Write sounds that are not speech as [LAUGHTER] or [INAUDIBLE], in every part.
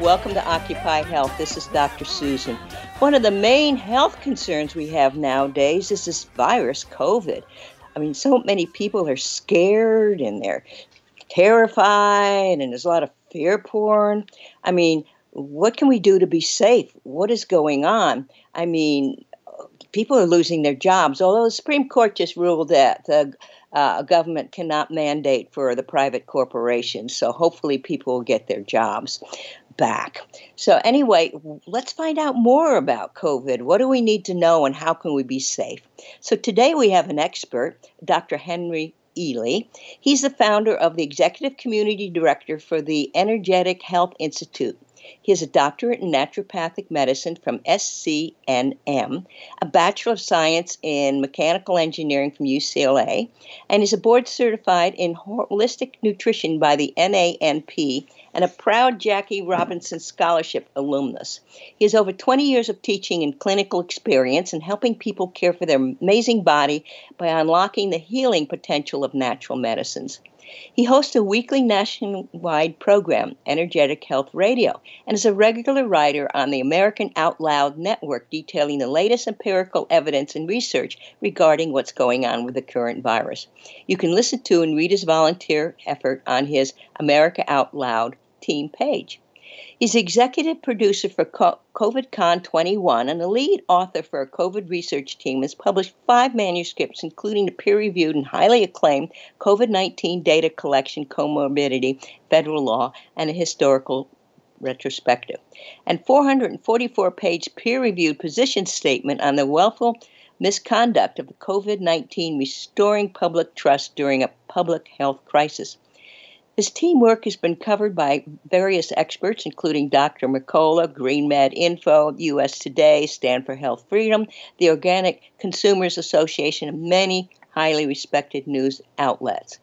Welcome to Occupy Health. This is Dr. Susan. One of the main health concerns we have nowadays is this virus, COVID. I mean, so many people are scared and they're terrified, and there's a lot of fear porn. I mean, what can we do to be safe? What is going on? I mean, people are losing their jobs. Although the Supreme Court just ruled that the uh, government cannot mandate for the private corporations, so hopefully people will get their jobs back. So anyway, let's find out more about COVID. What do we need to know, and how can we be safe? So today we have an expert, Dr. Henry Ealy. He's the founder of the Executive Community Director for the Energetic Health Institute. He has a doctorate in naturopathic medicine from SCNM, a Bachelor of Science in Mechanical Engineering from UCLA, and is a board certified in holistic nutrition by the NANP and a proud Jackie Robinson Scholarship alumnus. He has over 20 years of teaching and clinical experience in helping people care for their amazing body by unlocking the healing potential of natural medicines. He hosts a weekly nationwide program, Energetic Health Radio, and is a regular writer on the American Out Loud Network detailing the latest empirical evidence and research regarding what's going on with the current virus. You can listen to and read his volunteer effort on his America Out Loud team page. He's executive producer for COVIDCon 21 and the lead author for a COVID research team has published five manuscripts, including the peer reviewed and highly acclaimed COVID 19 Data Collection Comorbidity, Federal Law, and a Historical Retrospective, and 444 page peer reviewed position statement on the willful misconduct of the COVID 19 restoring public trust during a public health crisis. His teamwork has been covered by various experts, including Dr. Mercola, GreenMed Info, US Today, Stand for Health Freedom, the Organic Consumers Association, and many highly respected news outlets.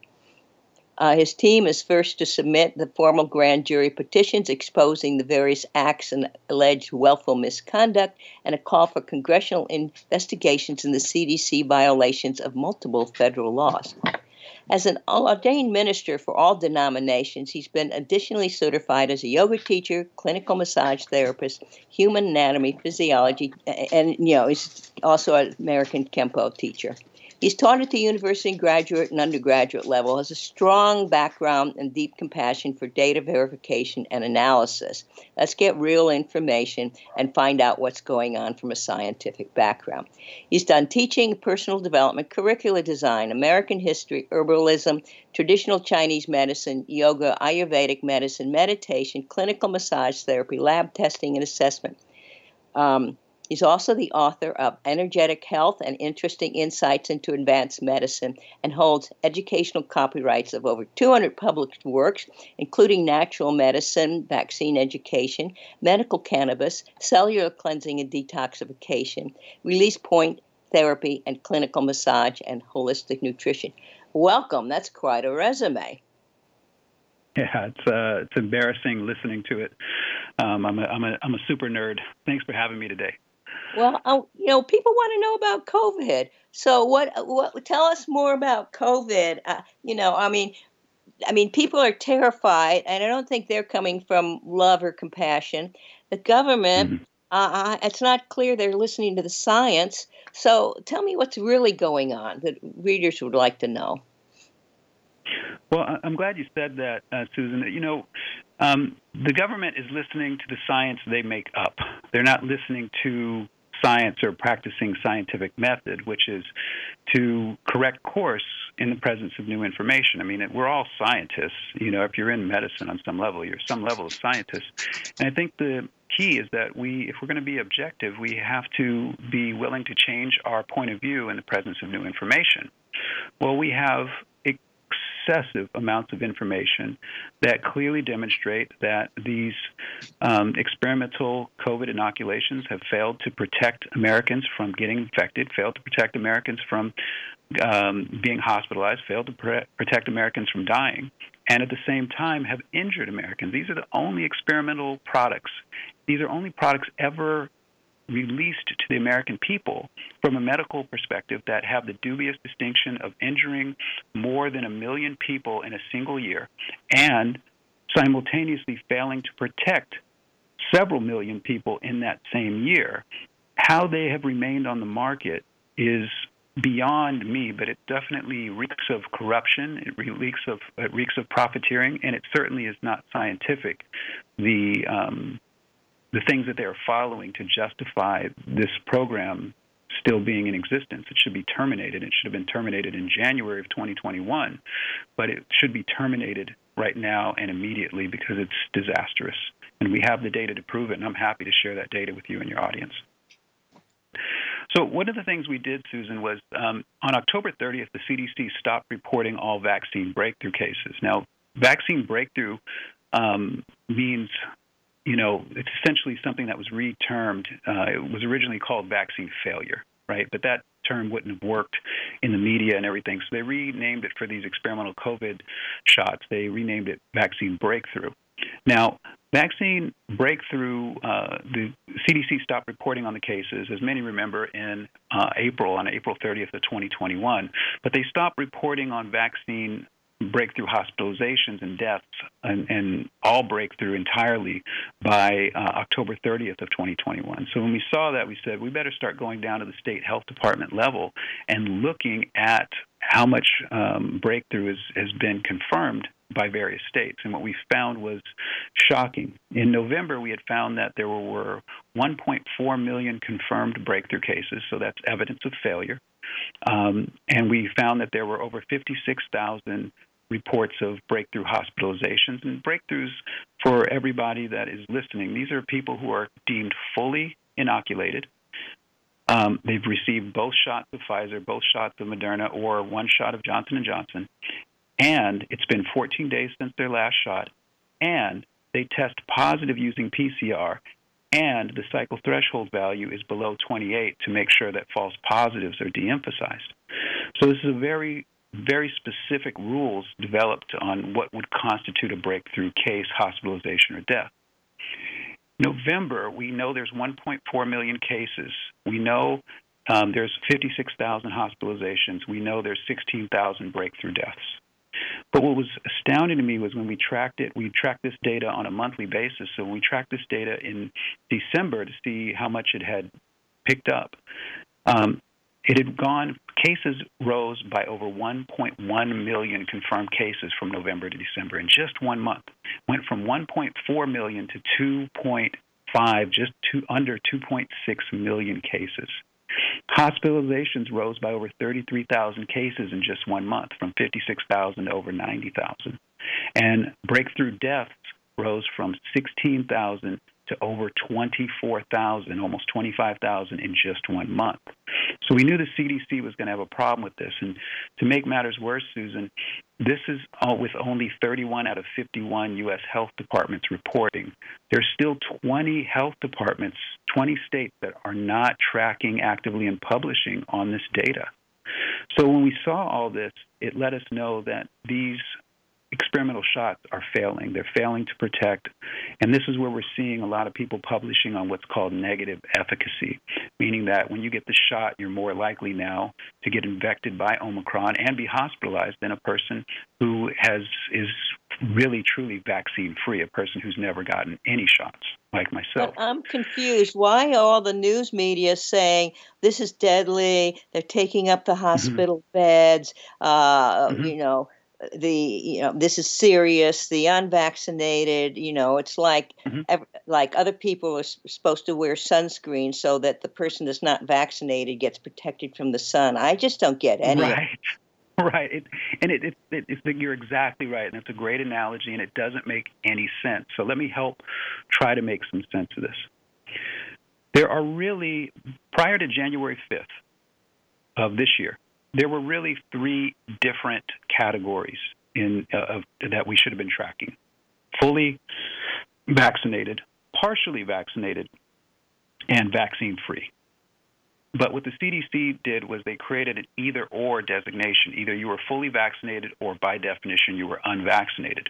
Uh, his team is first to submit the formal grand jury petitions exposing the various acts and alleged willful misconduct and a call for congressional investigations in the CDC violations of multiple federal laws. As an ordained minister for all denominations, he's been additionally certified as a yoga teacher, clinical massage therapist, human anatomy, physiology, and you know, he's also an American Kempo teacher. He's taught at the university graduate and undergraduate level, has a strong background and deep compassion for data verification and analysis. Let's get real information and find out what's going on from a scientific background. He's done teaching, personal development, curricular design, American history, herbalism, traditional Chinese medicine, yoga, Ayurvedic medicine, meditation, clinical massage therapy, lab testing and assessment. Um, He's also the author of Energetic Health and Interesting Insights into Advanced Medicine and holds educational copyrights of over 200 published works, including natural medicine, vaccine education, medical cannabis, cellular cleansing and detoxification, release point therapy, and clinical massage and holistic nutrition. Welcome. That's quite a resume. Yeah, it's uh, it's embarrassing listening to it. Um, I'm a I'm a I'm a super nerd. Thanks for having me today. Well, uh, you know, people want to know about COVID. So, what? What? Tell us more about COVID. Uh, you know, I mean, I mean, people are terrified, and I don't think they're coming from love or compassion. The government, mm-hmm. uh, it's not clear they're listening to the science. So, tell me what's really going on that readers would like to know. Well, I'm glad you said that, uh, Susan. You know, um, the government is listening to the science they make up. They're not listening to science or practicing scientific method, which is to correct course in the presence of new information. I mean, we're all scientists. You know, if you're in medicine on some level, you're some level of scientist. And I think the key is that we, if we're going to be objective, we have to be willing to change our point of view in the presence of new information. Well, we have excessive amounts of information that clearly demonstrate that these um, experimental COVID inoculations have failed to protect Americans from getting infected, failed to protect Americans from um, being hospitalized, failed to pre- protect Americans from dying, and at the same time have injured Americans. These are the only experimental products. These are only products ever released to the American people from a medical perspective that have the dubious distinction of injuring more than a million people in a single year and simultaneously failing to protect several million people in that same year. How they have remained on the market is beyond me, but it definitely reeks of corruption. It reeks of it reeks of profiteering, and it certainly is not scientific. The um, the things that they are following to justify this program still being in existence. It should be terminated. It should have been terminated in January of 2021, but it should be terminated right now and immediately because it's disastrous. And we have the data to prove it, and I'm happy to share that data with you and your audience. So, one of the things we did, Susan, was um, on October 30th, the CDC stopped reporting all vaccine breakthrough cases. Now, vaccine breakthrough um, means you know, it's essentially something that was retermed. Uh, it was originally called vaccine failure, right? But that term wouldn't have worked in the media and everything. So they renamed it for these experimental COVID shots. They renamed it vaccine breakthrough. Now, vaccine breakthrough, uh, the CDC stopped reporting on the cases, as many remember, in uh, April, on April 30th of 2021. But they stopped reporting on vaccine breakthrough hospitalizations and deaths and, and all breakthrough entirely by uh, October 30th of 2021. So when we saw that, we said we better start going down to the state health department level and looking at how much um, breakthrough is, has been confirmed by various states. And what we found was shocking. In November, we had found that there were 1.4 million confirmed breakthrough cases, so that's evidence of failure. Um, and we found that there were over 56,000 reports of breakthrough hospitalizations and breakthroughs for everybody that is listening. These are people who are deemed fully inoculated. Um, they've received both shots of Pfizer, both shots of Moderna, or one shot of Johnson and Johnson, and it's been 14 days since their last shot, and they test positive using PCR, and the cycle threshold value is below 28 to make sure that false positives are de-emphasized. So this is a very very specific rules developed on what would constitute a breakthrough case, hospitalization, or death. November, we know there's 1.4 million cases. We know um, there's 56,000 hospitalizations. We know there's 16,000 breakthrough deaths. But what was astounding to me was when we tracked it, we tracked this data on a monthly basis. So when we tracked this data in December to see how much it had picked up, um, it had gone, cases rose by over 1.1 million confirmed cases from November to December in just one month. Went from 1.4 million to 2.5, just two, under 2.6 million cases. Hospitalizations rose by over 33,000 cases in just one month, from 56,000 to over 90,000. And breakthrough deaths rose from 16,000 to over 24,000, almost 25,000 in just one month. So we knew the CDC was going to have a problem with this. And to make matters worse, Susan, this is with only 31 out of 51 U.S. health departments reporting. There's still 20 health departments, 20 states that are not tracking actively and publishing on this data. So when we saw all this, it let us know that these experimental shots are failing. They're failing to protect. And this is where we're seeing a lot of people publishing on what's called negative efficacy, meaning that when you get the shot, you're more likely now to get infected by Omicron and be hospitalized than a person who has is really truly vaccine free, a person who's never gotten any shots like myself. But I'm confused. Why are all the news media saying this is deadly? They're taking up the mm-hmm. hospital mm-hmm. beds. Uh, mm-hmm. You know, the you know this is serious the unvaccinated you know it's like mm-hmm. like other people are supposed to wear sunscreen so that the person that's not vaccinated gets protected from the sun. I just don't get any right. [LAUGHS] Right. It, and it, it, it, it's you're exactly right and it's a great analogy and it doesn't make any sense. So let me help try to make some sense of this. There are really prior to january 5th of this year there were really three different categories in uh, that we should have been tracking: fully vaccinated, partially vaccinated, and vaccine free. But what the CDC did was they created an either or designation. Either you were fully vaccinated or by definition you were unvaccinated.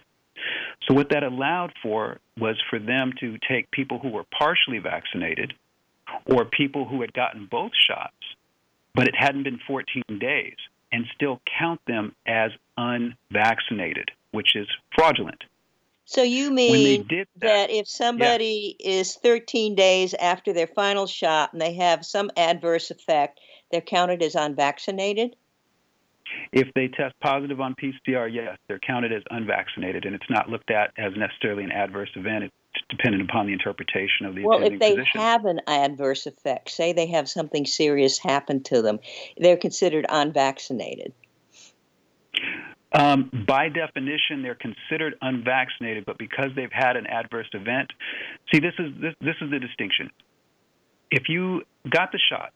So what that allowed for was for them to take people who were partially vaccinated or people who had gotten both shots, but it hadn't been 14 days, and still count them as unvaccinated, which is fraudulent. So you mean that, that, if somebody yeah. is 13 days after their final shot and they have some adverse effect, they're counted as unvaccinated? If they test positive on PCR, yes, they're counted as unvaccinated, and it's not looked at as necessarily an adverse event. It's dependent upon the interpretation of the well. If they physician. have an adverse effect, say they have something serious happen to them, they're considered unvaccinated. Um, by definition, they're considered unvaccinated, but because they've had an adverse event, see, this is this, this is the distinction. If you got the shot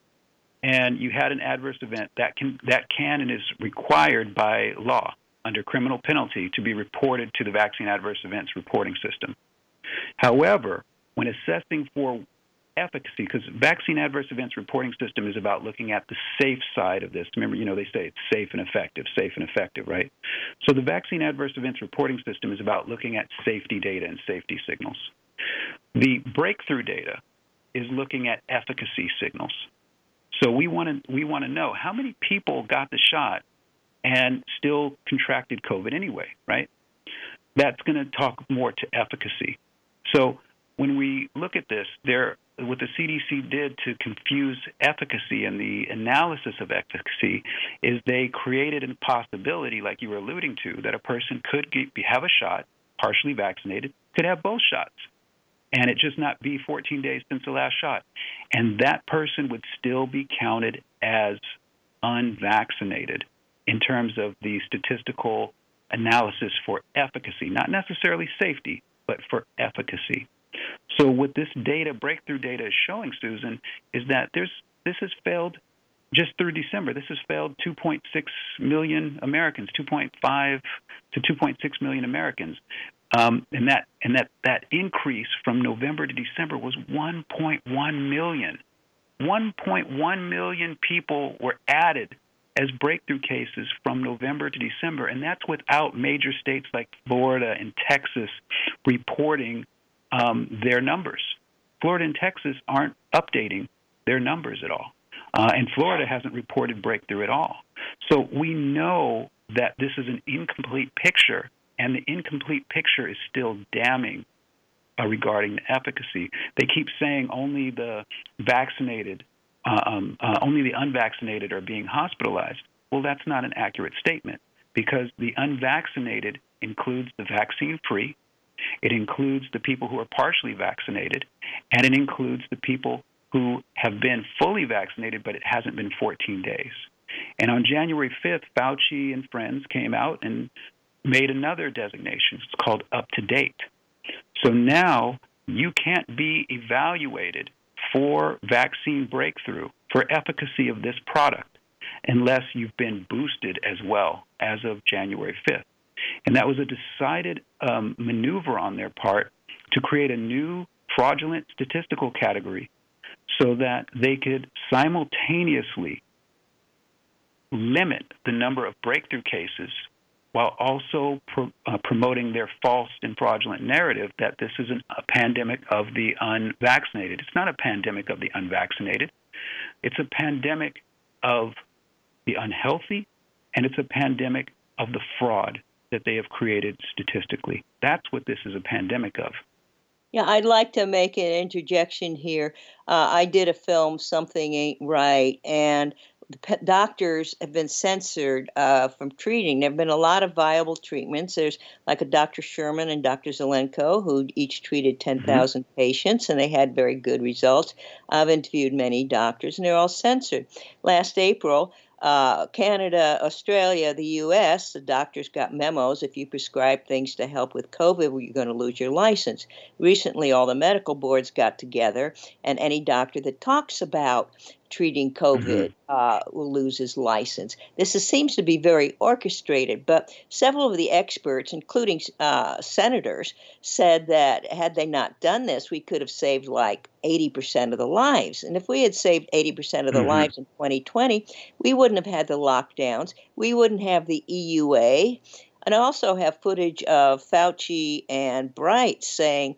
and you had an adverse event, that can that can and is required by law under criminal penalty to be reported to the vaccine adverse events reporting system. However, when assessing for efficacy because vaccine adverse events reporting system is about looking at the safe side of this. Remember, you know, they say it's safe and effective, safe and effective, right? So the vaccine adverse events reporting system is about looking at safety data and safety signals. The breakthrough data is looking at efficacy signals. So we want to we want to know how many people got the shot and still contracted COVID anyway, right? That's going to talk more to efficacy. So when we look at this, there what the CDC did to confuse efficacy and the analysis of efficacy is they created a possibility, like you were alluding to, that a person could get, have a shot, partially vaccinated, could have both shots, and it just not be 14 days since the last shot. And that person would still be counted as unvaccinated in terms of the statistical analysis for efficacy, not necessarily safety, but for efficacy. So what this data, breakthrough data, is showing, Susan, is that there's this has failed just through December. This has failed 2.6 million Americans, 2.5 to 2.6 million Americans, um, and that and that that increase from November to December was 1.1 million. 1.1 million people were added as breakthrough cases from November to December, and that's without major states like Florida and Texas reporting um, their numbers. Florida and Texas aren't updating their numbers at all. Uh, and Florida hasn't reported breakthrough at all. So we know that this is an incomplete picture, and the incomplete picture is still damning uh, regarding the efficacy. They keep saying only the vaccinated, um, uh, only the unvaccinated are being hospitalized. Well, that's not an accurate statement because the unvaccinated includes the vaccine free, it includes the people who are partially vaccinated, and it includes the people who have been fully vaccinated, but it hasn't been 14 days. And on January 5th, Fauci and friends came out and made another designation. It's called up to date. So now you can't be evaluated for vaccine breakthrough for efficacy of this product unless you've been boosted as well as of January 5th. And that was a decided um, maneuver on their part to create a new fraudulent statistical category so that they could simultaneously limit the number of breakthrough cases while also pro, uh, promoting their false and fraudulent narrative that this is an, a pandemic of the unvaccinated. It's not a pandemic of the unvaccinated, it's a pandemic of the unhealthy, and it's a pandemic of the fraud that they have created statistically. That's what this is a pandemic of. Yeah, I'd like to make an interjection here. Uh, I did a film, Something Ain't Right, and the doctors have been censored uh, from treating. There have been a lot of viable treatments. There's like a Dr. Sherman and Dr. Zelenko, who each treated 10,000 mm-hmm. patients, and they had very good results. I've interviewed many doctors, and they're all censored. Last April, uh, Canada, Australia, the U.S., the doctors got memos. If you prescribe things to help with COVID, well, you're going to lose your license. Recently, all the medical boards got together, and any doctor that talks about treating COVID mm-hmm. uh, will lose his license. This is, seems to be very orchestrated, but several of the experts, including uh, senators, said that had they not done this, we could have saved like 80% of the lives. And if we had saved 80% of the mm-hmm. lives in 2020, we wouldn't have had the lockdowns, we wouldn't have the EUA. And I also have footage of Fauci and Bright saying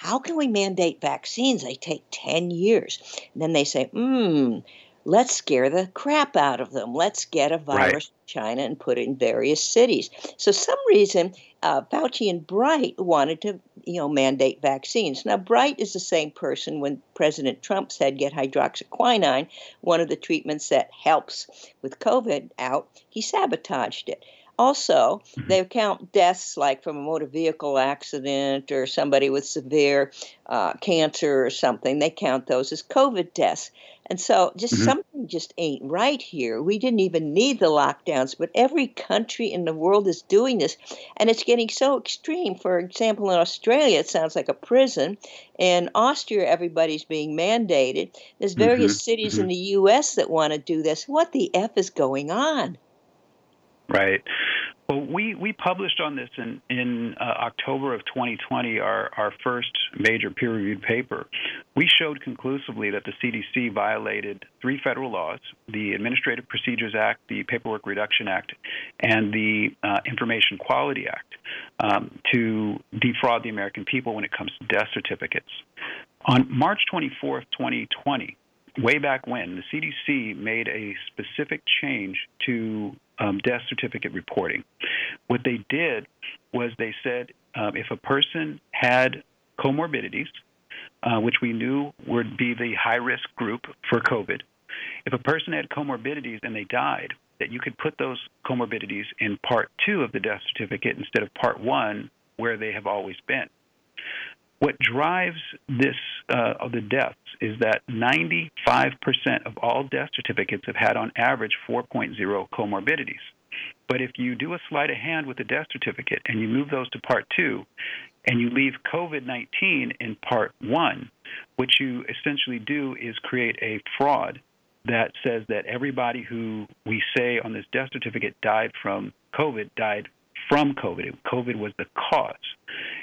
how can we mandate vaccines? They take 10 years. And then they say, hmm, let's scare the crap out of them. Let's get a virus right. from China and put it in various cities. So, some reason uh, Fauci and Bright wanted to, you know, mandate vaccines. Now, Bright is the same person when President Trump said get hydroxyquinine, one of the treatments that helps with COVID, out. He sabotaged it. Also, mm-hmm. they count deaths like from a motor vehicle accident or somebody with severe uh, cancer or something. They count those as COVID deaths. And so, just mm-hmm. something just ain't right here. We didn't even need the lockdowns, but every country in the world is doing this. And it's getting so extreme. For example, in Australia, it sounds like a prison. In Austria, everybody's being mandated. There's various mm-hmm. cities in mm-hmm. the U.S. that want to do this. What the F is going on? Right. Well, we, we published on this in, in uh, October of 2020, our, our first major peer reviewed paper. We showed conclusively that the CDC violated three federal laws the Administrative Procedures Act, the Paperwork Reduction Act, and the uh, Information Quality Act um, to defraud the American people when it comes to death certificates. On March 24th, 2020, way back when, the CDC made a specific change to um, death certificate reporting. What they did was they said um, if a person had comorbidities, uh, which we knew would be the high risk group for COVID, if a person had comorbidities and they died, that you could put those comorbidities in part two of the death certificate instead of part one, where they have always been. What drives this uh, of the deaths is that 95% of all death certificates have had on average 4.0 comorbidities. But if you do a sleight of hand with the death certificate and you move those to part two, and you leave COVID 19 in part one, what you essentially do is create a fraud that says that everybody who we say on this death certificate died from COVID died from COVID. COVID was the cause.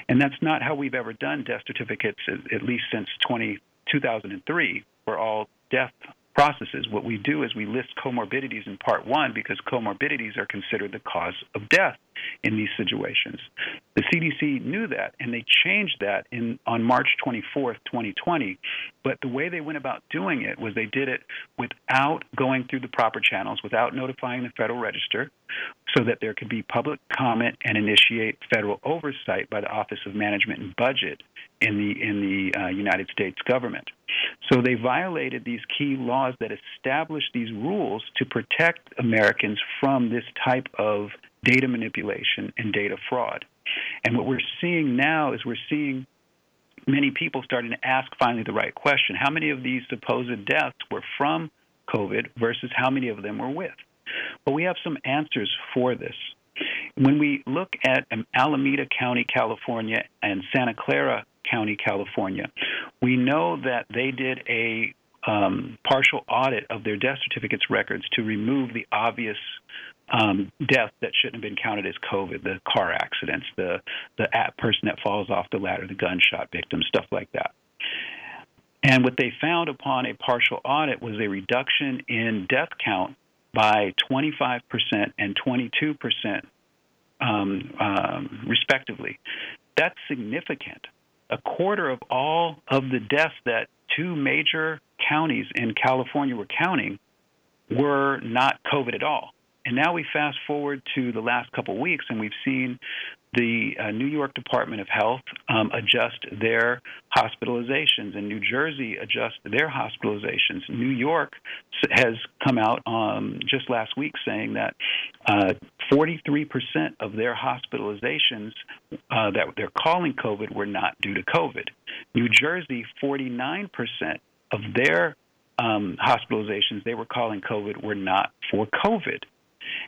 And that's not how we've ever done death certificates, at least since 20, 2003, for all death processes. What we do is we list comorbidities in part one because comorbidities are considered the cause of death in these situations. The CDC knew that and they changed that in on March 24th, 2020. But the way they went about doing it was they did it without going through the proper channels, without notifying the Federal Register, so that there could be public comment and initiate federal oversight by the Office of Management and Budget in the in the uh, United States government. So they violated these key laws that established these rules to protect Americans from this type of data manipulation and data fraud. And what we're seeing now is we're seeing many people starting to ask finally the right question how many of these supposed deaths were from COVID versus how many of them were with? But we have some answers for this. When we look at Alameda County, California, and Santa Clara County, California. We know that they did a um, partial audit of their death certificates records to remove the obvious um, death that shouldn't have been counted as COVID, the car accidents, the the person that falls off the ladder, the gunshot victim, stuff like that. And what they found upon a partial audit was a reduction in death count by 25% and 22%, um, um, respectively. That's significant a quarter of all of the deaths that two major counties in California were counting were not COVID at all. And now we fast forward to the last couple of weeks, and we've seen the uh, New York Department of Health um, adjust their hospitalizations, and New Jersey adjust their hospitalizations. New York has come out um, just last week saying that uh, 43% of their hospitalizations uh, that they're calling COVID were not due to COVID. New Jersey, 49% of their um, hospitalizations they were calling COVID were not for COVID.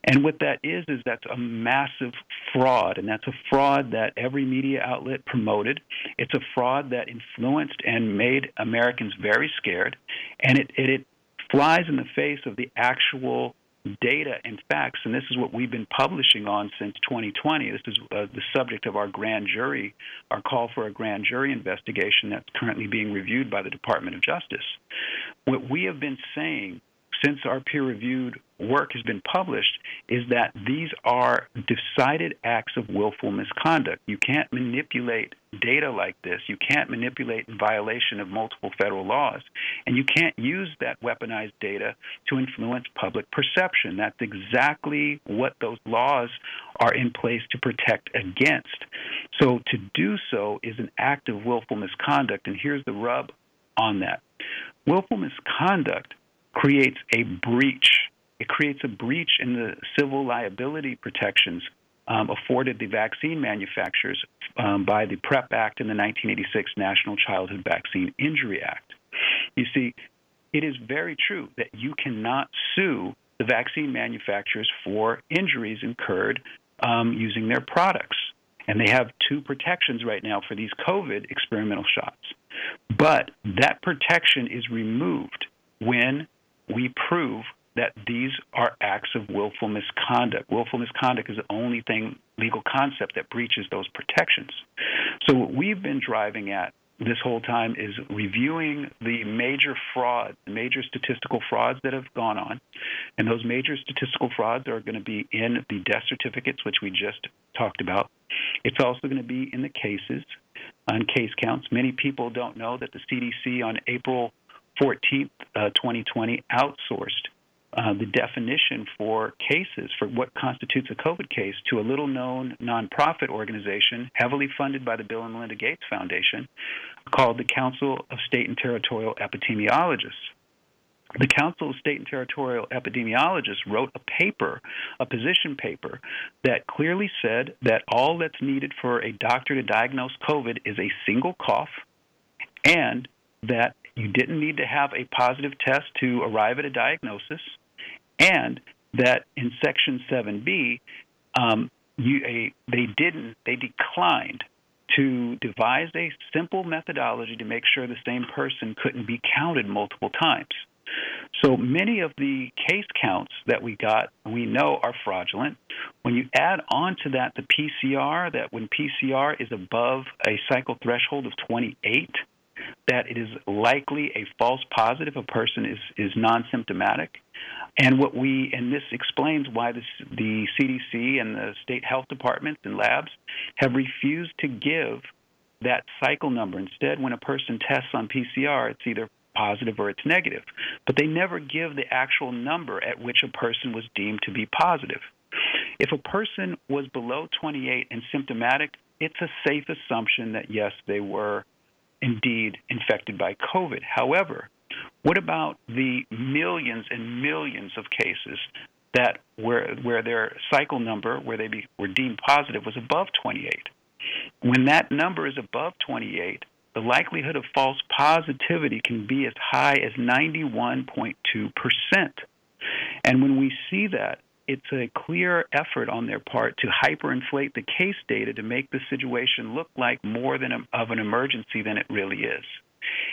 And what that is, is that's a massive fraud. And that's a fraud that every media outlet promoted. It's a fraud that influenced and made Americans very scared. And it, it, it flies in the face of the actual data and facts, and this is what we've been publishing on since 2020. This is uh, the subject of our grand jury, our call for a grand jury investigation that's currently being reviewed by the Department of Justice. What we have been saying since our peer reviewed work has been published is that these are decided acts of willful misconduct. You can't manipulate data like this. You can't manipulate in violation of multiple federal laws. And you can't use that weaponized data to influence public perception. That's exactly what those laws are in place to protect against. So to do so is an act of willful misconduct. And here's the rub on that willful misconduct creates a breach. It creates a breach in the civil liability protections um, afforded the vaccine manufacturers um, by the PREP Act and the 1986 National Childhood Vaccine Injury Act. You see, it is very true that you cannot sue the vaccine manufacturers for injuries incurred um, using their products. And they have two protections right now for these COVID experimental shots. But that protection is removed when we prove that these are acts of willful misconduct. Willful misconduct is the only thing, legal concept, that breaches those protections. So, what we've been driving at this whole time is reviewing the major fraud, major statistical frauds that have gone on. And those major statistical frauds are going to be in the death certificates, which we just talked about. It's also going to be in the cases, on case counts. Many people don't know that the CDC on April 14th, uh, 2020, outsourced uh, the definition for cases, for what constitutes a COVID case, to a little known nonprofit organization heavily funded by the Bill and Melinda Gates Foundation called the Council of State and Territorial Epidemiologists. The Council of State and Territorial Epidemiologists wrote a paper, a position paper, that clearly said that all that's needed for a doctor to diagnose COVID is a single cough and that you didn't need to have a positive test to arrive at a diagnosis, and that in Section 7B, um, you, a, they didn't, they declined to devise a simple methodology to make sure the same person couldn't be counted multiple times. So many of the case counts that we got, we know are fraudulent. When you add on to that the PCR, that when PCR is above a cycle threshold of 28, that it is likely a false positive. A person is, is non symptomatic. And what we and this explains why the CDC and the state health departments and labs have refused to give that cycle number. Instead, when a person tests on PCR, it's either positive or it's negative. But they never give the actual number at which a person was deemed to be positive. If a person was below 28 and symptomatic, it's a safe assumption that yes, they were indeed infected by COVID. However, what about the millions and millions of cases that where where their cycle number, where they be, were deemed positive, was above 28? When that number is above 28, the likelihood of false positivity can be as high as 91.2%. And when we see that, it's a clear effort on their part to hyperinflate the case data to make the situation look like more than a, of an emergency than it really is.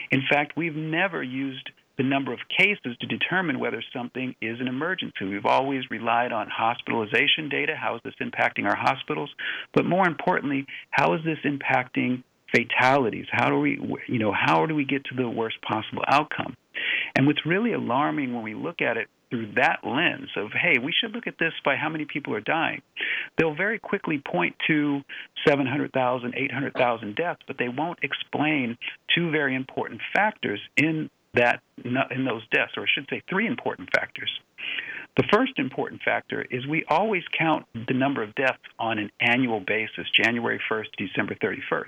In fact, we've never used the number of cases to determine whether something is an emergency. We've always relied on hospitalization data. How is this impacting our hospitals? But more importantly, how is this impacting fatalities? How do we, you know, how do we get to the worst possible outcome? And what's really alarming when we look at it through that lens of, hey, we should look at this by how many people are dying, they'll very quickly point to 700,000, 800,000 deaths, but they won't explain two very important factors in that in those deaths, or I should say, three important factors. The first important factor is we always count the number of deaths on an annual basis, January 1st to December 31st.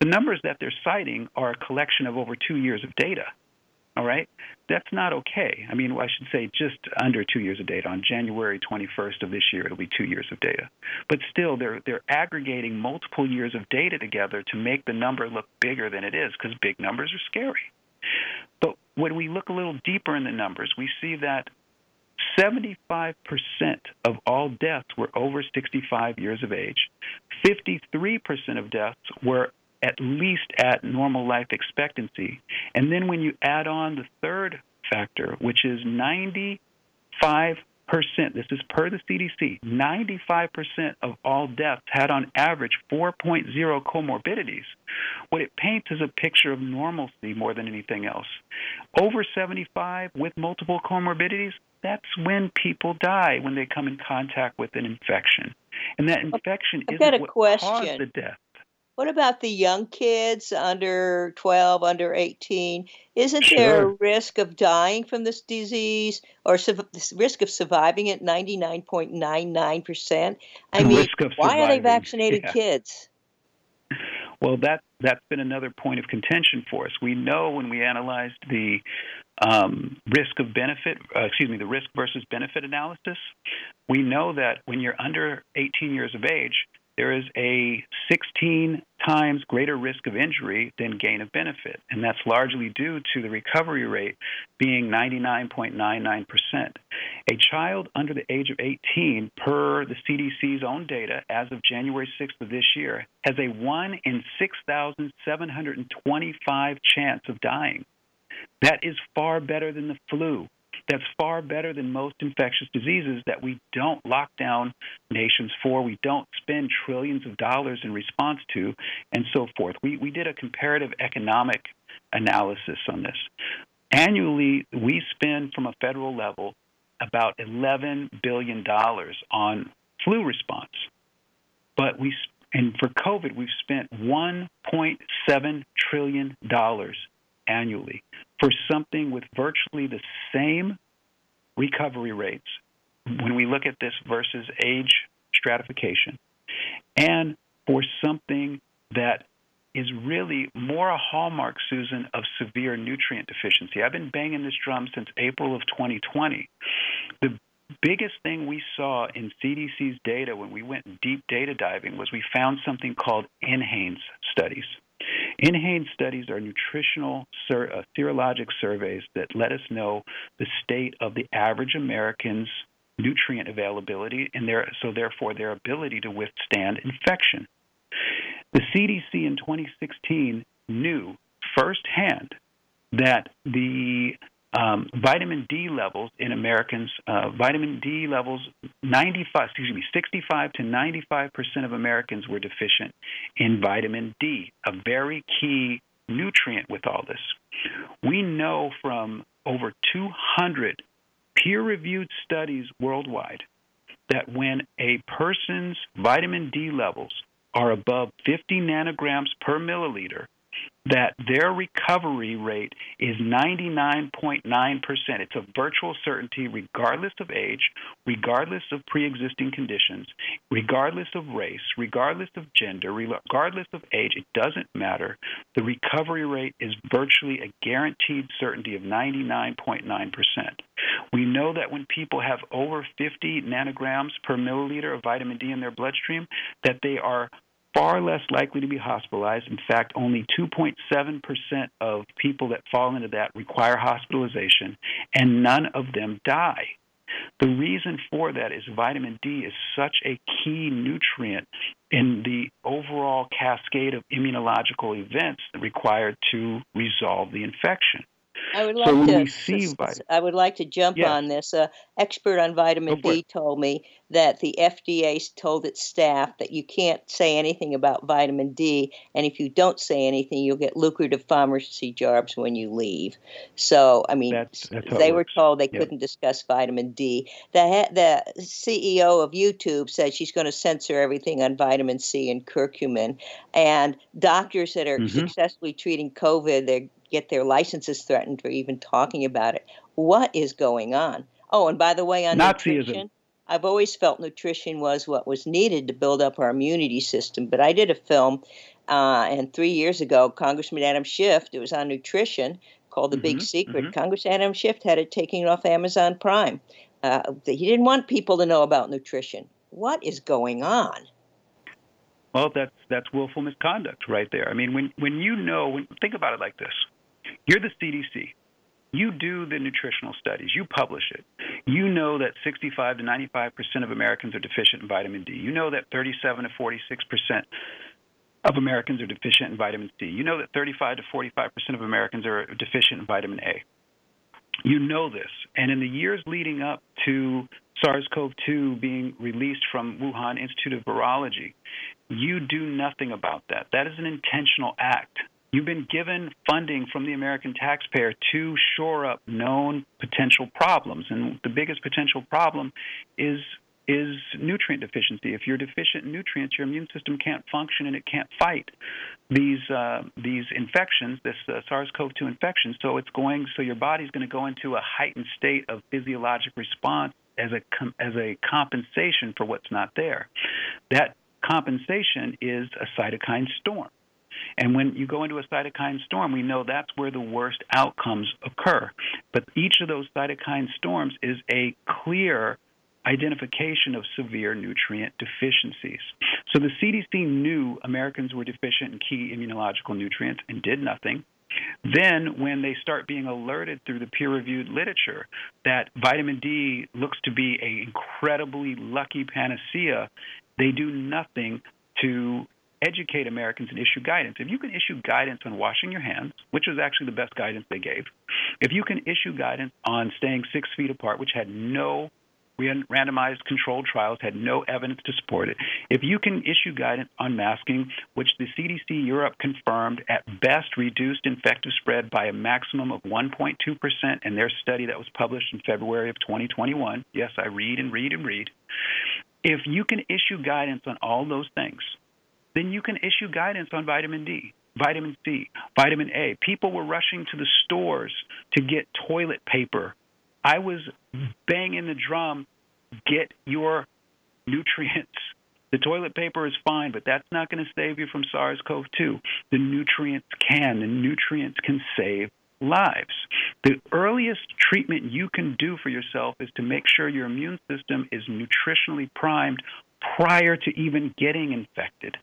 The numbers that they're citing are a collection of over two years of data. All right? That's not okay. I mean, I should say just under two years of data. On January 21st of this year, it'll be two years of data. But still, they're, they're aggregating multiple years of data together to make the number look bigger than it is because big numbers are scary. But when we look a little deeper in the numbers, we see that 75% of all deaths were over 65 years of age. 53% of deaths were at least at normal life expectancy. And then when you add on the third factor, which is 95%, this is per the CDC, 95% of all deaths had on average 4.0 comorbidities. What it paints is a picture of normalcy more than anything else. Over 75 with multiple comorbidities, that's when people die when they come in contact with an infection. And that infection a what question. caused the death. What about the young kids under 12, under 18? Isn't there a risk of dying from this disease or su- risk of surviving it 99.99%? I The mean, why are they vaccinating yeah. kids? Well, that that's been another point of contention for us. We know when we analyzed the um, risk of benefit, uh, excuse me, the risk versus benefit analysis, we know that when you're under 18 years of age, there is a 16 times greater risk of injury than gain of benefit, and that's largely due to the recovery rate being 99.99%. A child under the age of 18, per the CDC's own data as of January 6th of this year, has a 1 in 6,725 chance of dying. That is far better than the flu. That's far better than most infectious diseases that we don't lock down nations for, we don't spend trillions of dollars in response to, and so forth. We, we did a comparative economic analysis on this. Annually, we spend from a federal level about $11 billion on flu response. But we, and for COVID, we've spent $1.7 trillion annually for something with virtually the same recovery rates when we look at this versus age stratification, and for something that is really more a hallmark, Susan, of severe nutrient deficiency. I've been banging this drum since April of 2020. The biggest thing we saw in CDC's data when we went deep data diving was we found something called NHANES studies. NHANES studies are nutritional ser- uh, serologic surveys that let us know the state of the average American's nutrient availability and their, so therefore their ability to withstand infection. The CDC in 2016 knew firsthand that the um, vitamin D levels in Americans, uh, vitamin D levels, 95, excuse me, 65 to 95 percent of Americans were deficient in vitamin D, a very key nutrient with all this. We know from over 200 peer-reviewed studies worldwide that when a person's vitamin D levels are above 50 nanograms per milliliter, that their recovery rate is 99.9%. It's a virtual certainty regardless of age, regardless of pre existing conditions, regardless of race, regardless of gender, regardless of age. It doesn't matter. The recovery rate is virtually a guaranteed certainty of 99.9%. We know that when people have over 50 nanograms per milliliter of vitamin D in their bloodstream, that they are far less likely to be hospitalized. In fact, only 2.7% of people that fall into that require hospitalization, and none of them die. The reason for that is vitamin D is such a key nutrient in the overall cascade of immunological events required to resolve the infection. I would like when to. we see s- vi- s- I would like to jump Yes. on this. A expert on vitamin D told me that the FDA told its staff that you can't say anything about vitamin D, and if you don't say anything, you'll get lucrative pharmacy jobs when you leave. So, I mean, That's- that's they were told they Yeah. couldn't discuss vitamin D. The he- the CEO of YouTube said she's going to censor everything on vitamin C and curcumin, and doctors that are Mhm. successfully treating COVID, they get their licenses threatened for even talking about it. What is going on? Oh, and by the way, on Nazism. nutrition, I've always felt nutrition was what was needed to build up our immunity system. But I did a film, uh, and three years ago, Congressman Adam Schiff, it was on nutrition called The Big Mhm, Secret. mhm. Congressman Adam Schiff had it taken off Amazon Prime. Uh, he didn't want people to know about nutrition. What is going on? Well, that's that's willful misconduct right there. I mean, when when you know, when, think about it like this: you're the CDC, you do the nutritional studies, you publish it. You know that 65 to 95 percent of Americans are deficient in vitamin D. You know that 37 to 46 percent of Americans are deficient in vitamin C. You know that 35 to 45 percent of Americans are deficient in vitamin A. You know this. And in the years leading up to SARS CoV 2 being released from Wuhan Institute of Virology, you do nothing about that. That is an intentional act. You've been given funding from the American taxpayer to shore up known potential problems. And the biggest potential problem is is nutrient deficiency. If you're deficient in nutrients, your immune system can't function and it can't fight these uh, these infections, this uh, SARS-CoV-2 infection. So it's going. So your body's going to go into a heightened state of physiologic response as a com- as a compensation for what's not there. That compensation is a cytokine storm. And when you go into a cytokine storm, we know that's where the worst outcomes occur. But each of those cytokine storms is a clear identification of severe nutrient deficiencies. So the CDC knew Americans were deficient in key immunological nutrients and did nothing. Then, when they start being alerted through the peer reviewed literature that vitamin D looks to be an incredibly lucky panacea, they do nothing to educate Americans and issue guidance. If you can issue guidance on washing your hands, which was actually the best guidance they gave, if you can issue guidance on staying six feet apart, which had no randomized controlled trials had no evidence to support it. If you can issue guidance on masking, which the CDC Europe confirmed at best reduced infective spread by a maximum of 1.2% in their study that was published in February of 2021. Yes, I read and read and read. If you can issue guidance on all those things, then you can issue guidance on vitamin D, vitamin C, vitamin A. People were rushing to the stores to get toilet paper I was banging the drum get your nutrients. The toilet paper is fine, but that's not going to save you from SARS CoV 2. The nutrients can. The nutrients can save lives. The earliest treatment you can do for yourself is to make sure your immune system is nutritionally primed prior to even getting infected.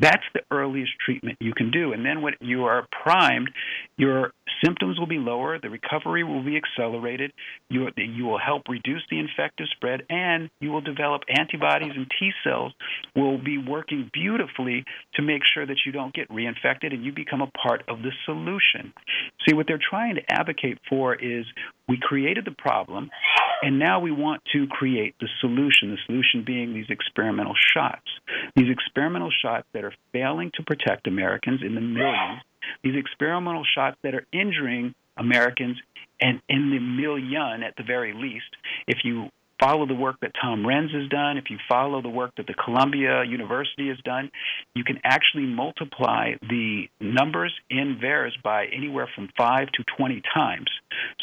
That's the earliest treatment you can do. And then when you are primed, your symptoms will be lower, the recovery will be accelerated, you, you will help reduce the infective spread, and you will develop antibodies and T cells will be working beautifully to make sure that you don't get reinfected and you become a part of the solution. See, what they're trying to advocate for is we created the problem, and now we want to create the solution, the solution being these experimental shots. These experimental shots that are failing to protect Americans in the millions, these experimental shots that are injuring Americans and in the million at the very least. If you follow the work that Tom Renz has done, if you follow the work that the Columbia University has done, you can actually multiply the numbers in VAERS by anywhere from 5 to 20 times.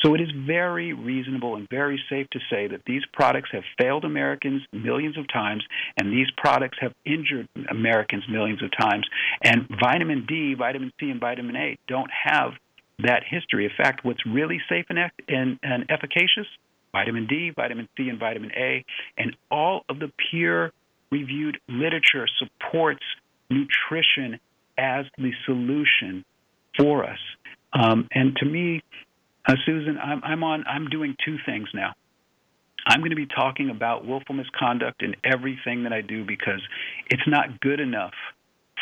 So it is very reasonable and very safe to say that these products have failed Americans millions of times, and these products have injured Americans millions of times. And vitamin D, vitamin C, and vitamin A don't have that history. In fact, what's really safe and, and, and efficacious vitamin D, vitamin C, and vitamin A. And all of the peer reviewed literature supports nutrition as the solution for us. Um, and to me, uh, Susan, I'm, I'm on. I'm doing two things now. I'm going to be talking about willful misconduct in everything that I do because it's not good enough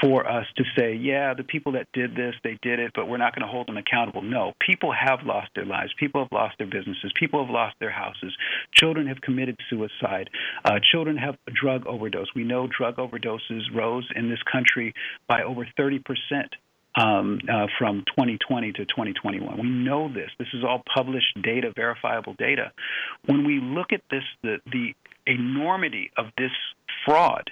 for us to say, yeah, the people that did this, they did it, but we're not going to hold them accountable. No, people have lost their lives. People have lost their businesses. People have lost their houses. Children have committed suicide. Uh, children have drug overdose. We know drug overdoses rose in this country by over 30 percent. Um, uh, from 2020 to 2021. We know this. This is all published data, verifiable data. When we look at this, the, the enormity of this fraud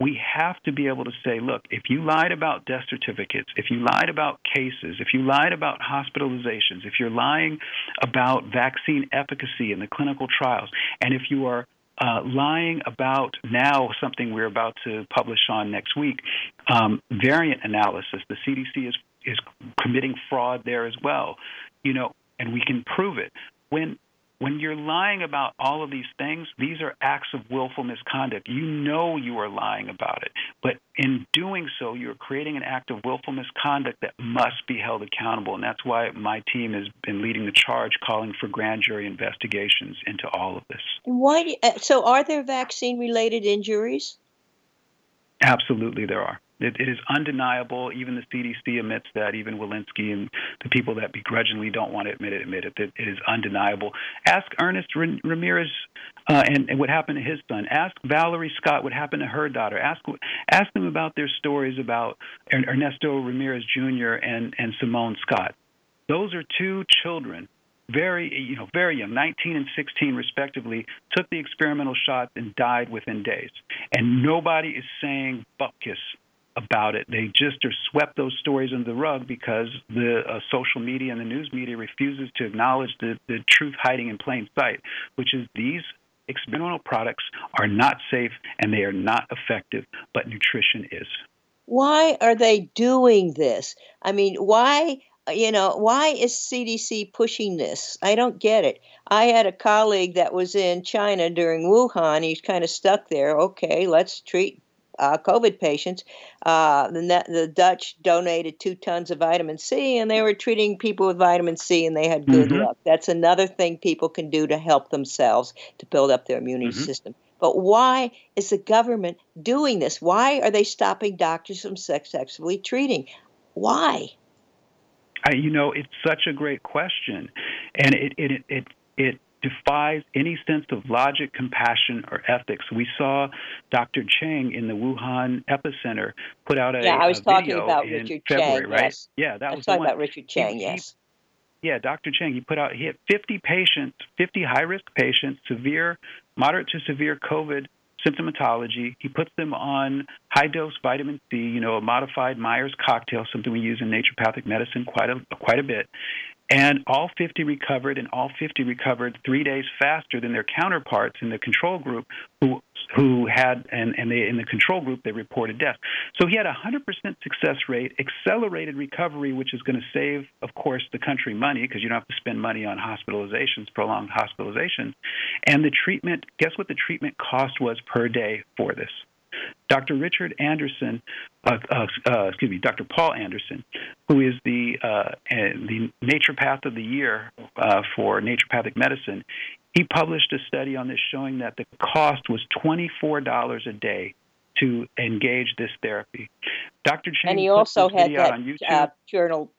we have to be able to say, look, if you lied about death certificates, if you lied about cases, if you lied about hospitalizations, if you're lying about vaccine efficacy in the clinical trials, and if you are uh, lying about now something we're about to publish on next week, um, variant analysis. The CDC is is committing fraud there as well, you know, and we can prove it. When when you're lying about all of these things, these are acts of willful misconduct. You know you are lying about it. But in doing so, you're creating an act of willful misconduct that must be held accountable. And that's why my team has been leading the charge calling for grand jury investigations into all of this. Why do uh, so are there vaccine related injuries? Absolutely there are. It, it is undeniable. Even the CDC admits that. Even Walensky and the people that begrudgingly don't want to admit it admit it. That it is undeniable. Ask Ernest Ramirez uh, and, and what happened to his son. Ask Valerie Scott what happened to her daughter. Ask ask them about their stories about Ernesto Ramirez Jr. and and Simone Scott. Those are two children very you know very young 19 and 16 respectively took the experimental shots and died within days and nobody is saying bupkis about it. They just are swept those stories under the rug because the uh, social media and the news media refuses to acknowledge the, the truth hiding in plain sight, which is these experimental products are not safe and they are not effective, but nutrition is. Why are they doing this? I mean, why you know, why is CDC pushing this? I don't get it. I had a colleague that was in China during Wuhan. He's kind of stuck there. Okay, let's treat uh, COVID patients. Uh, the, the Dutch donated two tons of vitamin C, and they were treating people with vitamin C, and they had good mm-hmm. luck. That's another thing people can do to help themselves to build up their immune mm-hmm. system. But why is the government doing this? Why are they stopping doctors from successfully treating? Why? I, you know, it's such a great question, and it it it it defies any sense of logic, compassion, or ethics. We saw Dr. Cheng in the Wuhan epicenter put out a yeah. I was talking about Richard February, Cheng, right? Yes. Yeah, that I was, talking about Richard Cheng. He, yes. He, yeah, Dr. Cheng. He put out he had 50 patients, 50 high risk patients, severe, moderate to severe COVID symptomatology. He puts them on high dose vitamin C, you know, a modified Myers cocktail, something we use in naturopathic medicine quite a quite a bit. And all 50 recovered, and all 50 recovered three days faster than their counterparts in the control group, who who had and and they in the control group they reported death. So he had a 100% success rate, accelerated recovery, which is going to save, of course, the country money because you don't have to spend money on hospitalizations, prolonged hospitalizations. And the treatment, guess what the treatment cost was per day for this? Dr. Richard Anderson, uh, uh, uh, excuse me, Dr. Paul Anderson, who is the uh, the naturopath of the year uh, for naturopathic medicine, he published a study on this showing that the cost was twenty four dollars a day to engage this therapy. Dr. Cheng and he also had that uh, journal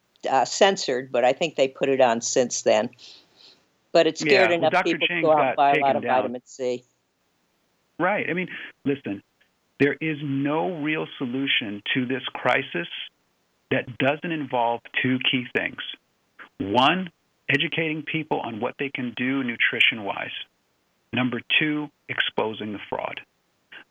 censored, but I think they put it on since then. But it scared yeah, enough people Cheng to go out and buy a lot of down. vitamin C. Right. I mean, listen, there is no real solution to this crisis that doesn't involve two key things. One, educating people on what they can do nutrition wise. Number two, exposing the fraud.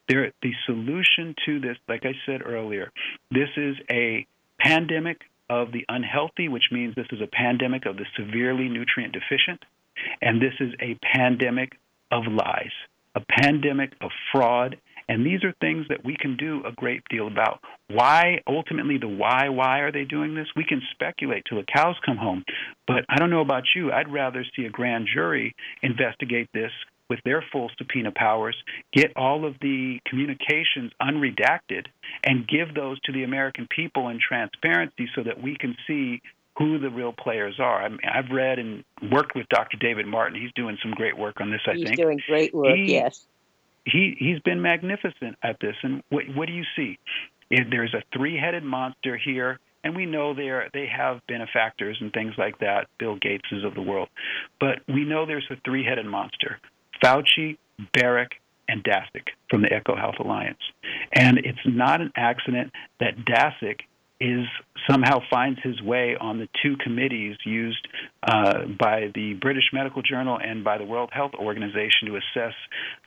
There, the solution to this, like I said earlier, this is a pandemic of the unhealthy, which means this is a pandemic of the severely nutrient deficient, and this is a pandemic of lies, a pandemic of fraud and these are things that we can do a great deal about. Why, ultimately, the why, why are they doing this? We can speculate till the cows come home. But I don't know about you. I'd rather see a grand jury investigate this with their full subpoena powers, get all of the communications unredacted, and give those to the American people in transparency so that we can see who the real players are. I mean, I've read and worked with Dr. David Martin. He's doing some great work on this, I He's think. He's doing great work, he, yes he he's been magnificent at this. And what, what do you see? There's a three-headed monster here, and we know they are, they have benefactors and things like that, Bill Gateses of the world, but we know there's a three-headed monster: Fauci, Baric, and Daszak from the Eco Health Alliance. And it's not an accident that Daszak is somehow finds his way on the two committees used uh, by the British Medical Journal and by the World Health Organization to assess,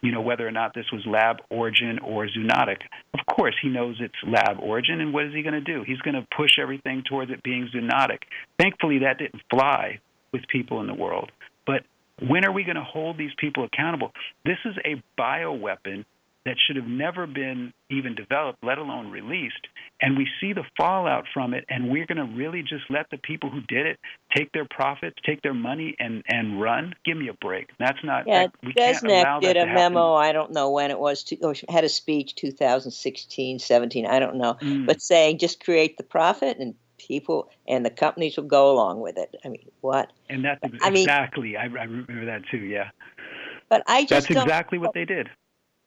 you know, whether or not this was lab origin or zoonotic. Of course, he knows it's lab origin, and what is he going to do? He's going to push everything towards it being zoonotic. Thankfully, that didn't fly with people in the world. But when are we going to hold these people accountable? This is a bioweapon that should have never been even developed, let alone released. and we see the fallout from it, and we're going to really just let the people who did it take their profits, take their money, and and run. Give me a break. That's not. Yeah, we did a memo. I don't know when it was. To, or had a speech 2016, 17. I don't know, mm. but saying just create the profit and people and the companies will go along with it. I mean, what? And that's exactly. I. Mean, I, I remember that too. Yeah. But I just that's exactly what they did.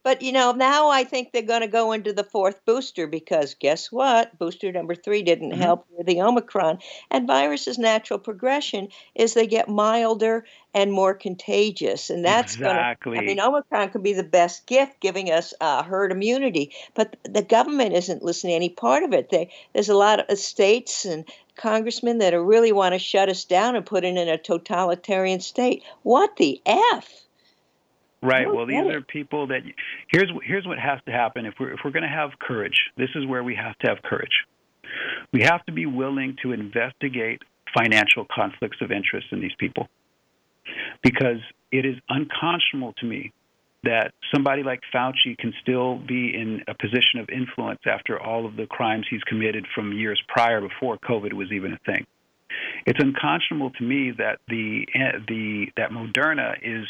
But you know, now I think they're going to go into the fourth booster because guess what? Booster number three didn't mm-hmm. help with the Omicron. And viruses' natural progression is they get milder and more contagious, and that's exactly. Gonna, I mean, Omicron could be the best gift, giving us uh, herd immunity. But the government isn't listening to any part of it. They, there's a lot of states and congressmen that are really want to shut us down and put it in a totalitarian state. What the f? Right. Oh, well, these are people that here's here's what has to happen if we're if we're going to have courage. This is where we have to have courage. We have to be willing to investigate financial conflicts of interest in these people, because it is unconscionable to me that somebody like Fauci can still be in a position of influence after all of the crimes he's committed from years prior before COVID was even a thing. It's unconscionable to me that the eh, the that Moderna is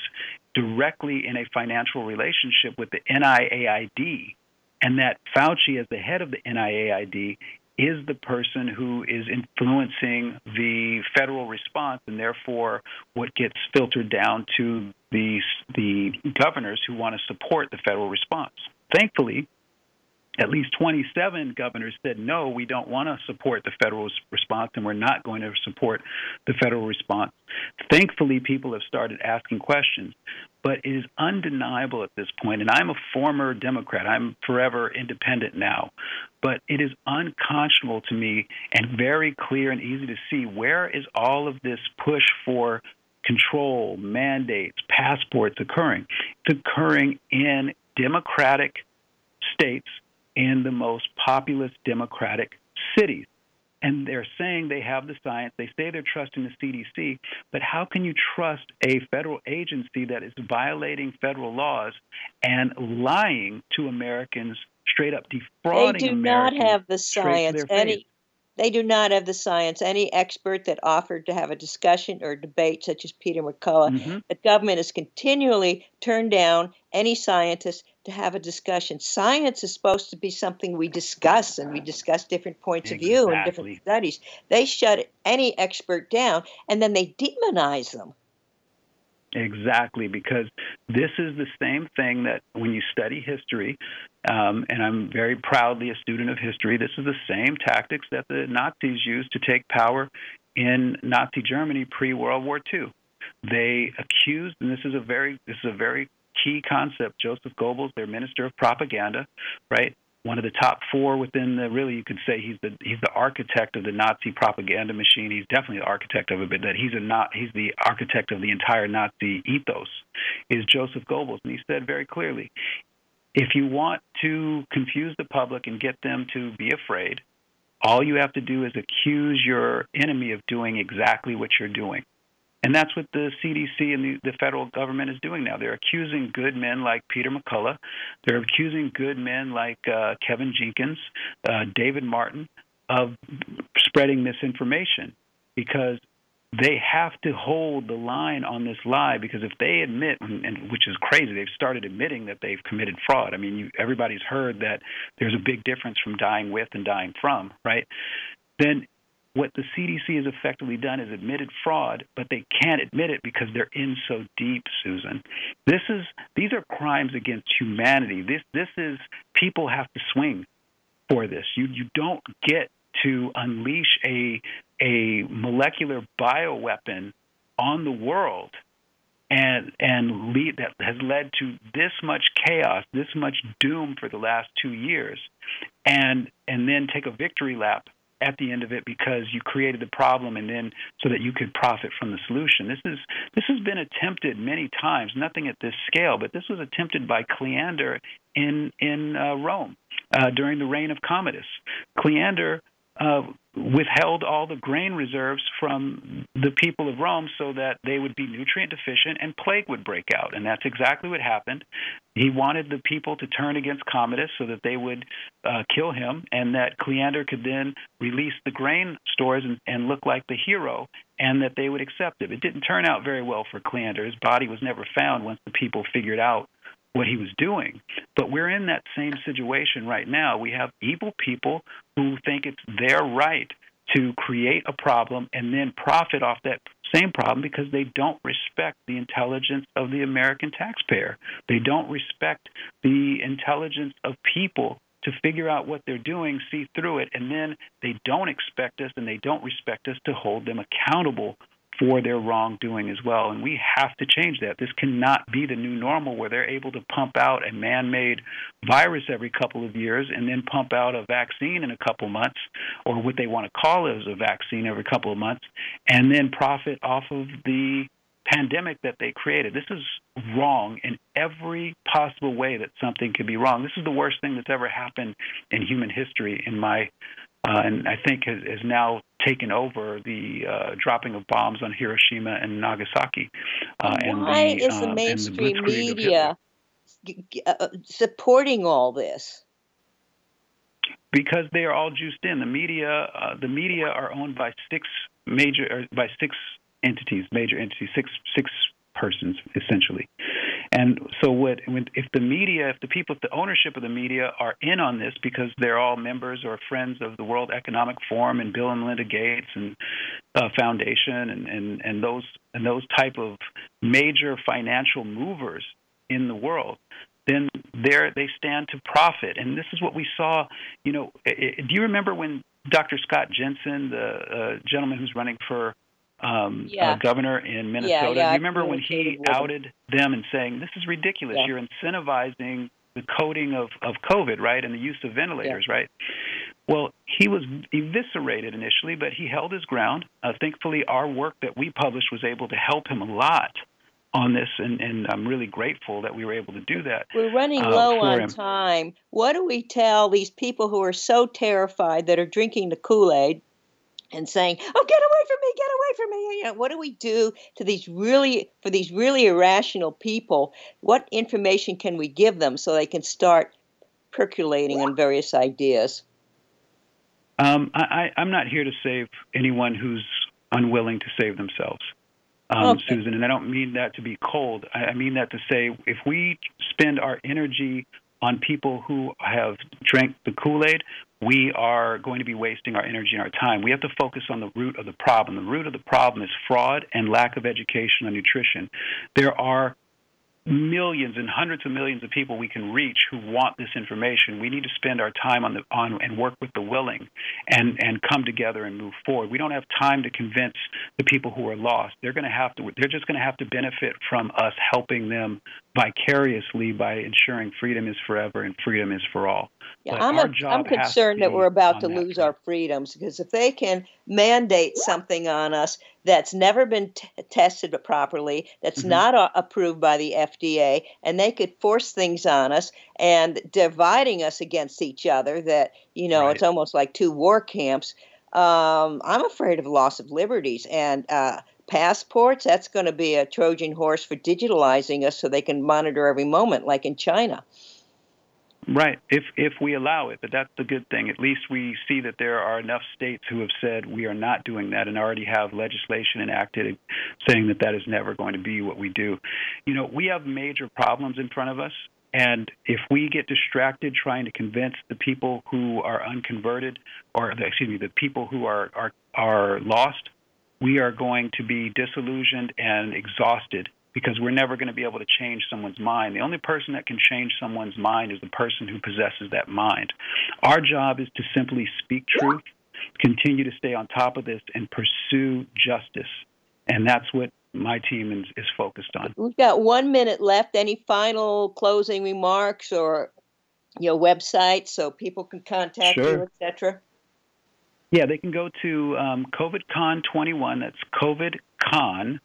directly in a financial relationship with the NIAID, and that Fauci, as the head of the NIAID, is the person who is influencing the federal response, and therefore what gets filtered down to the the governors who want to support the federal response. Thankfully, at least 27 governors said, no, we don't want to support the federal response and we're not going to support the federal response. Thankfully, people have started asking questions, but it is undeniable at this point, and I'm a former Democrat, I'm forever independent now, but it is unconscionable to me and very clear and easy to see where is all of this push for control, mandates, passports occurring? It's occurring in democratic states in the most populous democratic cities. And they're saying they have the science, they say they're trusting the CDC, but how can you trust a federal agency that is violating federal laws and lying to Americans, straight up defrauding Americans? They do Americans not have the science. Any they do not have the science. Any expert that offered to have a discussion or debate, such as Peter McCullough, mm-hmm. the government has continually turned down any scientist to have a discussion. Science is supposed to be something we discuss, and we discuss different points exactly. of view and different studies. They shut any expert down, and then they demonize them. Exactly, because this is the same thing that when you study history, um, and I'm very proudly a student of history, this is the same tactics that the Nazis used to take power in Nazi Germany pre World War II. They accused, and this is a very this is a very key concept. Joseph Goebbels, their minister of propaganda, right? One of the top four within the really, you could say he's the he's the architect of the Nazi propaganda machine. He's definitely the architect of it, but that he's a not he's the architect of the entire Nazi ethos is Joseph Goebbels, and he said very clearly, if you want to confuse the public and get them to be afraid, all you have to do is accuse your enemy of doing exactly what you're doing. And that's what the CDC and the, the federal government is doing now. They're accusing good men like Peter McCullough. They're accusing good men like uh, Kevin Jenkins, uh, David Martin, of spreading misinformation because they have to hold the line on this lie because if they admit, and, which is crazy, they've started admitting that they've committed fraud. I mean, you, everybody's heard that there's a big difference from dying with and dying from, right? Then what the CDC has effectively done is admitted fraud, but they can't admit it because they're in so deep, Susan. This is these are crimes against humanity. This this is people have to swing for this. You you don't get to unleash a a molecular bioweapon on the world and and lead that has led to this much chaos, this much doom for the last two years, and and then take a victory lap at the end of it because you created the problem and then so that you could profit from the solution. This is this has been attempted many times, nothing at this scale, but this was attempted by Cleander in in uh, Rome uh, during the reign of Commodus. Cleander uh, withheld all the grain reserves from the people of Rome so that they would be nutrient deficient and plague would break out. And that's exactly what happened. He wanted the people to turn against Commodus so that they would uh, kill him and that Cleander could then release the grain stores and, and look like the hero and that they would accept it. It didn't turn out very well for Cleander. His body was never found once the people figured out what he was doing. But we're in that same situation right now. We have evil people who think it's their right to create a problem and then profit off that same problem because they don't respect the intelligence of the American taxpayer. They don't respect the intelligence of people to figure out what they're doing, see through it, and then they don't expect us and they don't respect us to hold them accountable for their wrongdoing as well. And we have to change that. This cannot be the new normal where they're able to pump out a man made virus every couple of years and then pump out a vaccine in a couple months, or what they want to call it as a vaccine every couple of months, and then profit off of the pandemic that they created. This is wrong in every possible way that something could be wrong. This is the worst thing that's ever happened in human history, in my uh, and I think has, has now taken over the uh, dropping of bombs on Hiroshima and Nagasaki. Uh, and Why the, is the mainstream the media uh, supporting all this? Because they are all juiced in. The media, uh, the media are owned by six major, by six entities, major entities, six six persons essentially. And so, what if the media, if the people, if the ownership of the media are in on this because they're all members or friends of the World Economic Forum and Bill and Melinda Gates and uh, Foundation and, and and those and those type of major financial movers in the world, then there they stand to profit. And this is what we saw. You know, do you remember when Dr. Scott Jensen, the uh, gentleman who's running for um, yeah. uh, governor in Minnesota. Yeah, yeah, you remember when he outed them and saying, "This is ridiculous. You're incentivizing the coding of of COVID, right, and the use of ventilators, right?" Well, he was eviscerated initially, but he held his ground. Uh, thankfully, our work that we published was able to help him a lot on this, and, and, I'm really grateful that we were able to do that. We're running uh, low on him. time. What do we tell these people who are so terrified that are drinking the Kool Aid and saying, "Oh, get away from me! Get away from me!" You know, what do we do to these really for these really irrational people? What information can we give them so they can start percolating on various ideas? Um, I, am not here to save anyone who's unwilling to save themselves, um, okay. Susan. And I don't mean that to be cold. I, I mean that to say if we spend our energy on people who have drank the Kool Aid, we are going to be wasting our energy and our time. We have to focus on the root of the problem. The root of the problem is fraud and lack of education on nutrition. There are millions and hundreds of millions of people we can reach who want this information. We need to spend our time on the on and work with the willing and and come together and move forward. We don't have time to convince the people who are lost. They're going to have to they're just going to have to benefit from us helping them vicariously by ensuring freedom is forever and freedom is for all. Yeah, I'm, a, I'm concerned that we're about to lose our freedoms because if they can mandate something on us that's never been t- tested properly, that's mm-hmm. not a- approved by the FDA, and they could force things on us and dividing us against each other, that, you know, right. it's almost like two war camps. Um, I'm afraid of loss of liberties. And uh, passports, that's going to be a Trojan horse for digitalizing us so they can monitor every moment, like in China. Right, if if we allow it, but that's the good thing. At least we see that there are enough states who have said we are not doing that, and already have legislation enacted saying that that is never going to be what we do. You know, we have major problems in front of us, and if we get distracted trying to convince the people who are unconverted, or excuse me, the people who are are are lost, we are going to be disillusioned and exhausted because we're never going to be able to change someone's mind. The only person that can change someone's mind is the person who possesses that mind. Our job is to simply speak truth, continue to stay on top of this, and pursue justice. And that's what my team is, is focused on. We've got one minute left. Any final closing remarks or your website so people can contact sure. you, etc.? Yeah, they can go to um, COVIDCon21. That's COVIDCon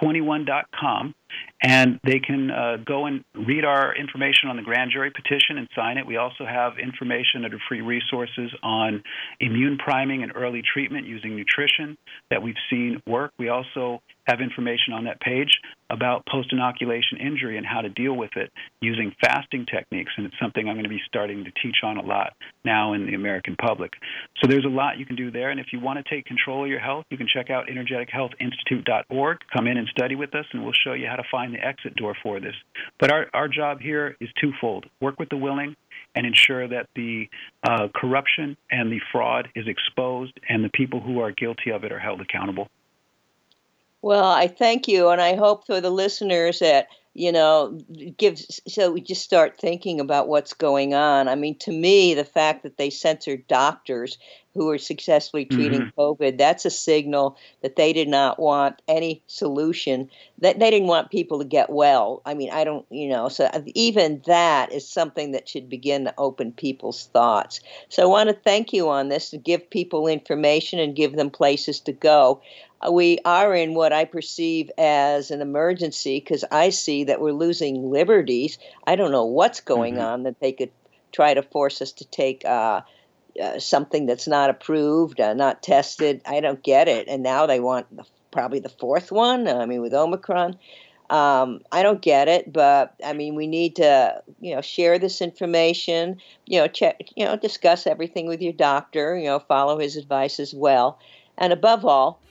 21.com, and they can uh, go and read our information on the grand jury petition and sign it. We also have information under free resources on immune priming and early treatment using nutrition that we've seen work. We also have information on that page about post inoculation injury and how to deal with it using fasting techniques. And it's something I'm going to be starting to teach on a lot now in the American public. So there's a lot you can do there. And if you want to take control of your health, you can check out energetichealthinstitute.org. Come in and study with us, and we'll show you how to find the exit door for this. But our, our job here is twofold work with the willing and ensure that the uh, corruption and the fraud is exposed and the people who are guilty of it are held accountable. Well, I thank you, and I hope for the listeners that you know gives so we just start thinking about what's going on. I mean, to me, the fact that they censored doctors who are successfully treating mm-hmm. COVID, that's a signal that they did not want any solution. That they didn't want people to get well. I mean, I don't, you know, so even that is something that should begin to open people's thoughts. So I want to thank you on this to give people information and give them places to go we are in what I perceive as an emergency because I see that we're losing liberties. I don't know what's going mm-hmm. on that they could try to force us to take uh, uh, something that's not approved, uh, not tested. I don't get it. And now they want the, probably the fourth one. I mean, with Omicron. Um, I don't get it, but I mean, we need to, you know, share this information. You know, check, you know, discuss everything with your doctor. You know, follow his advice as well, and above all,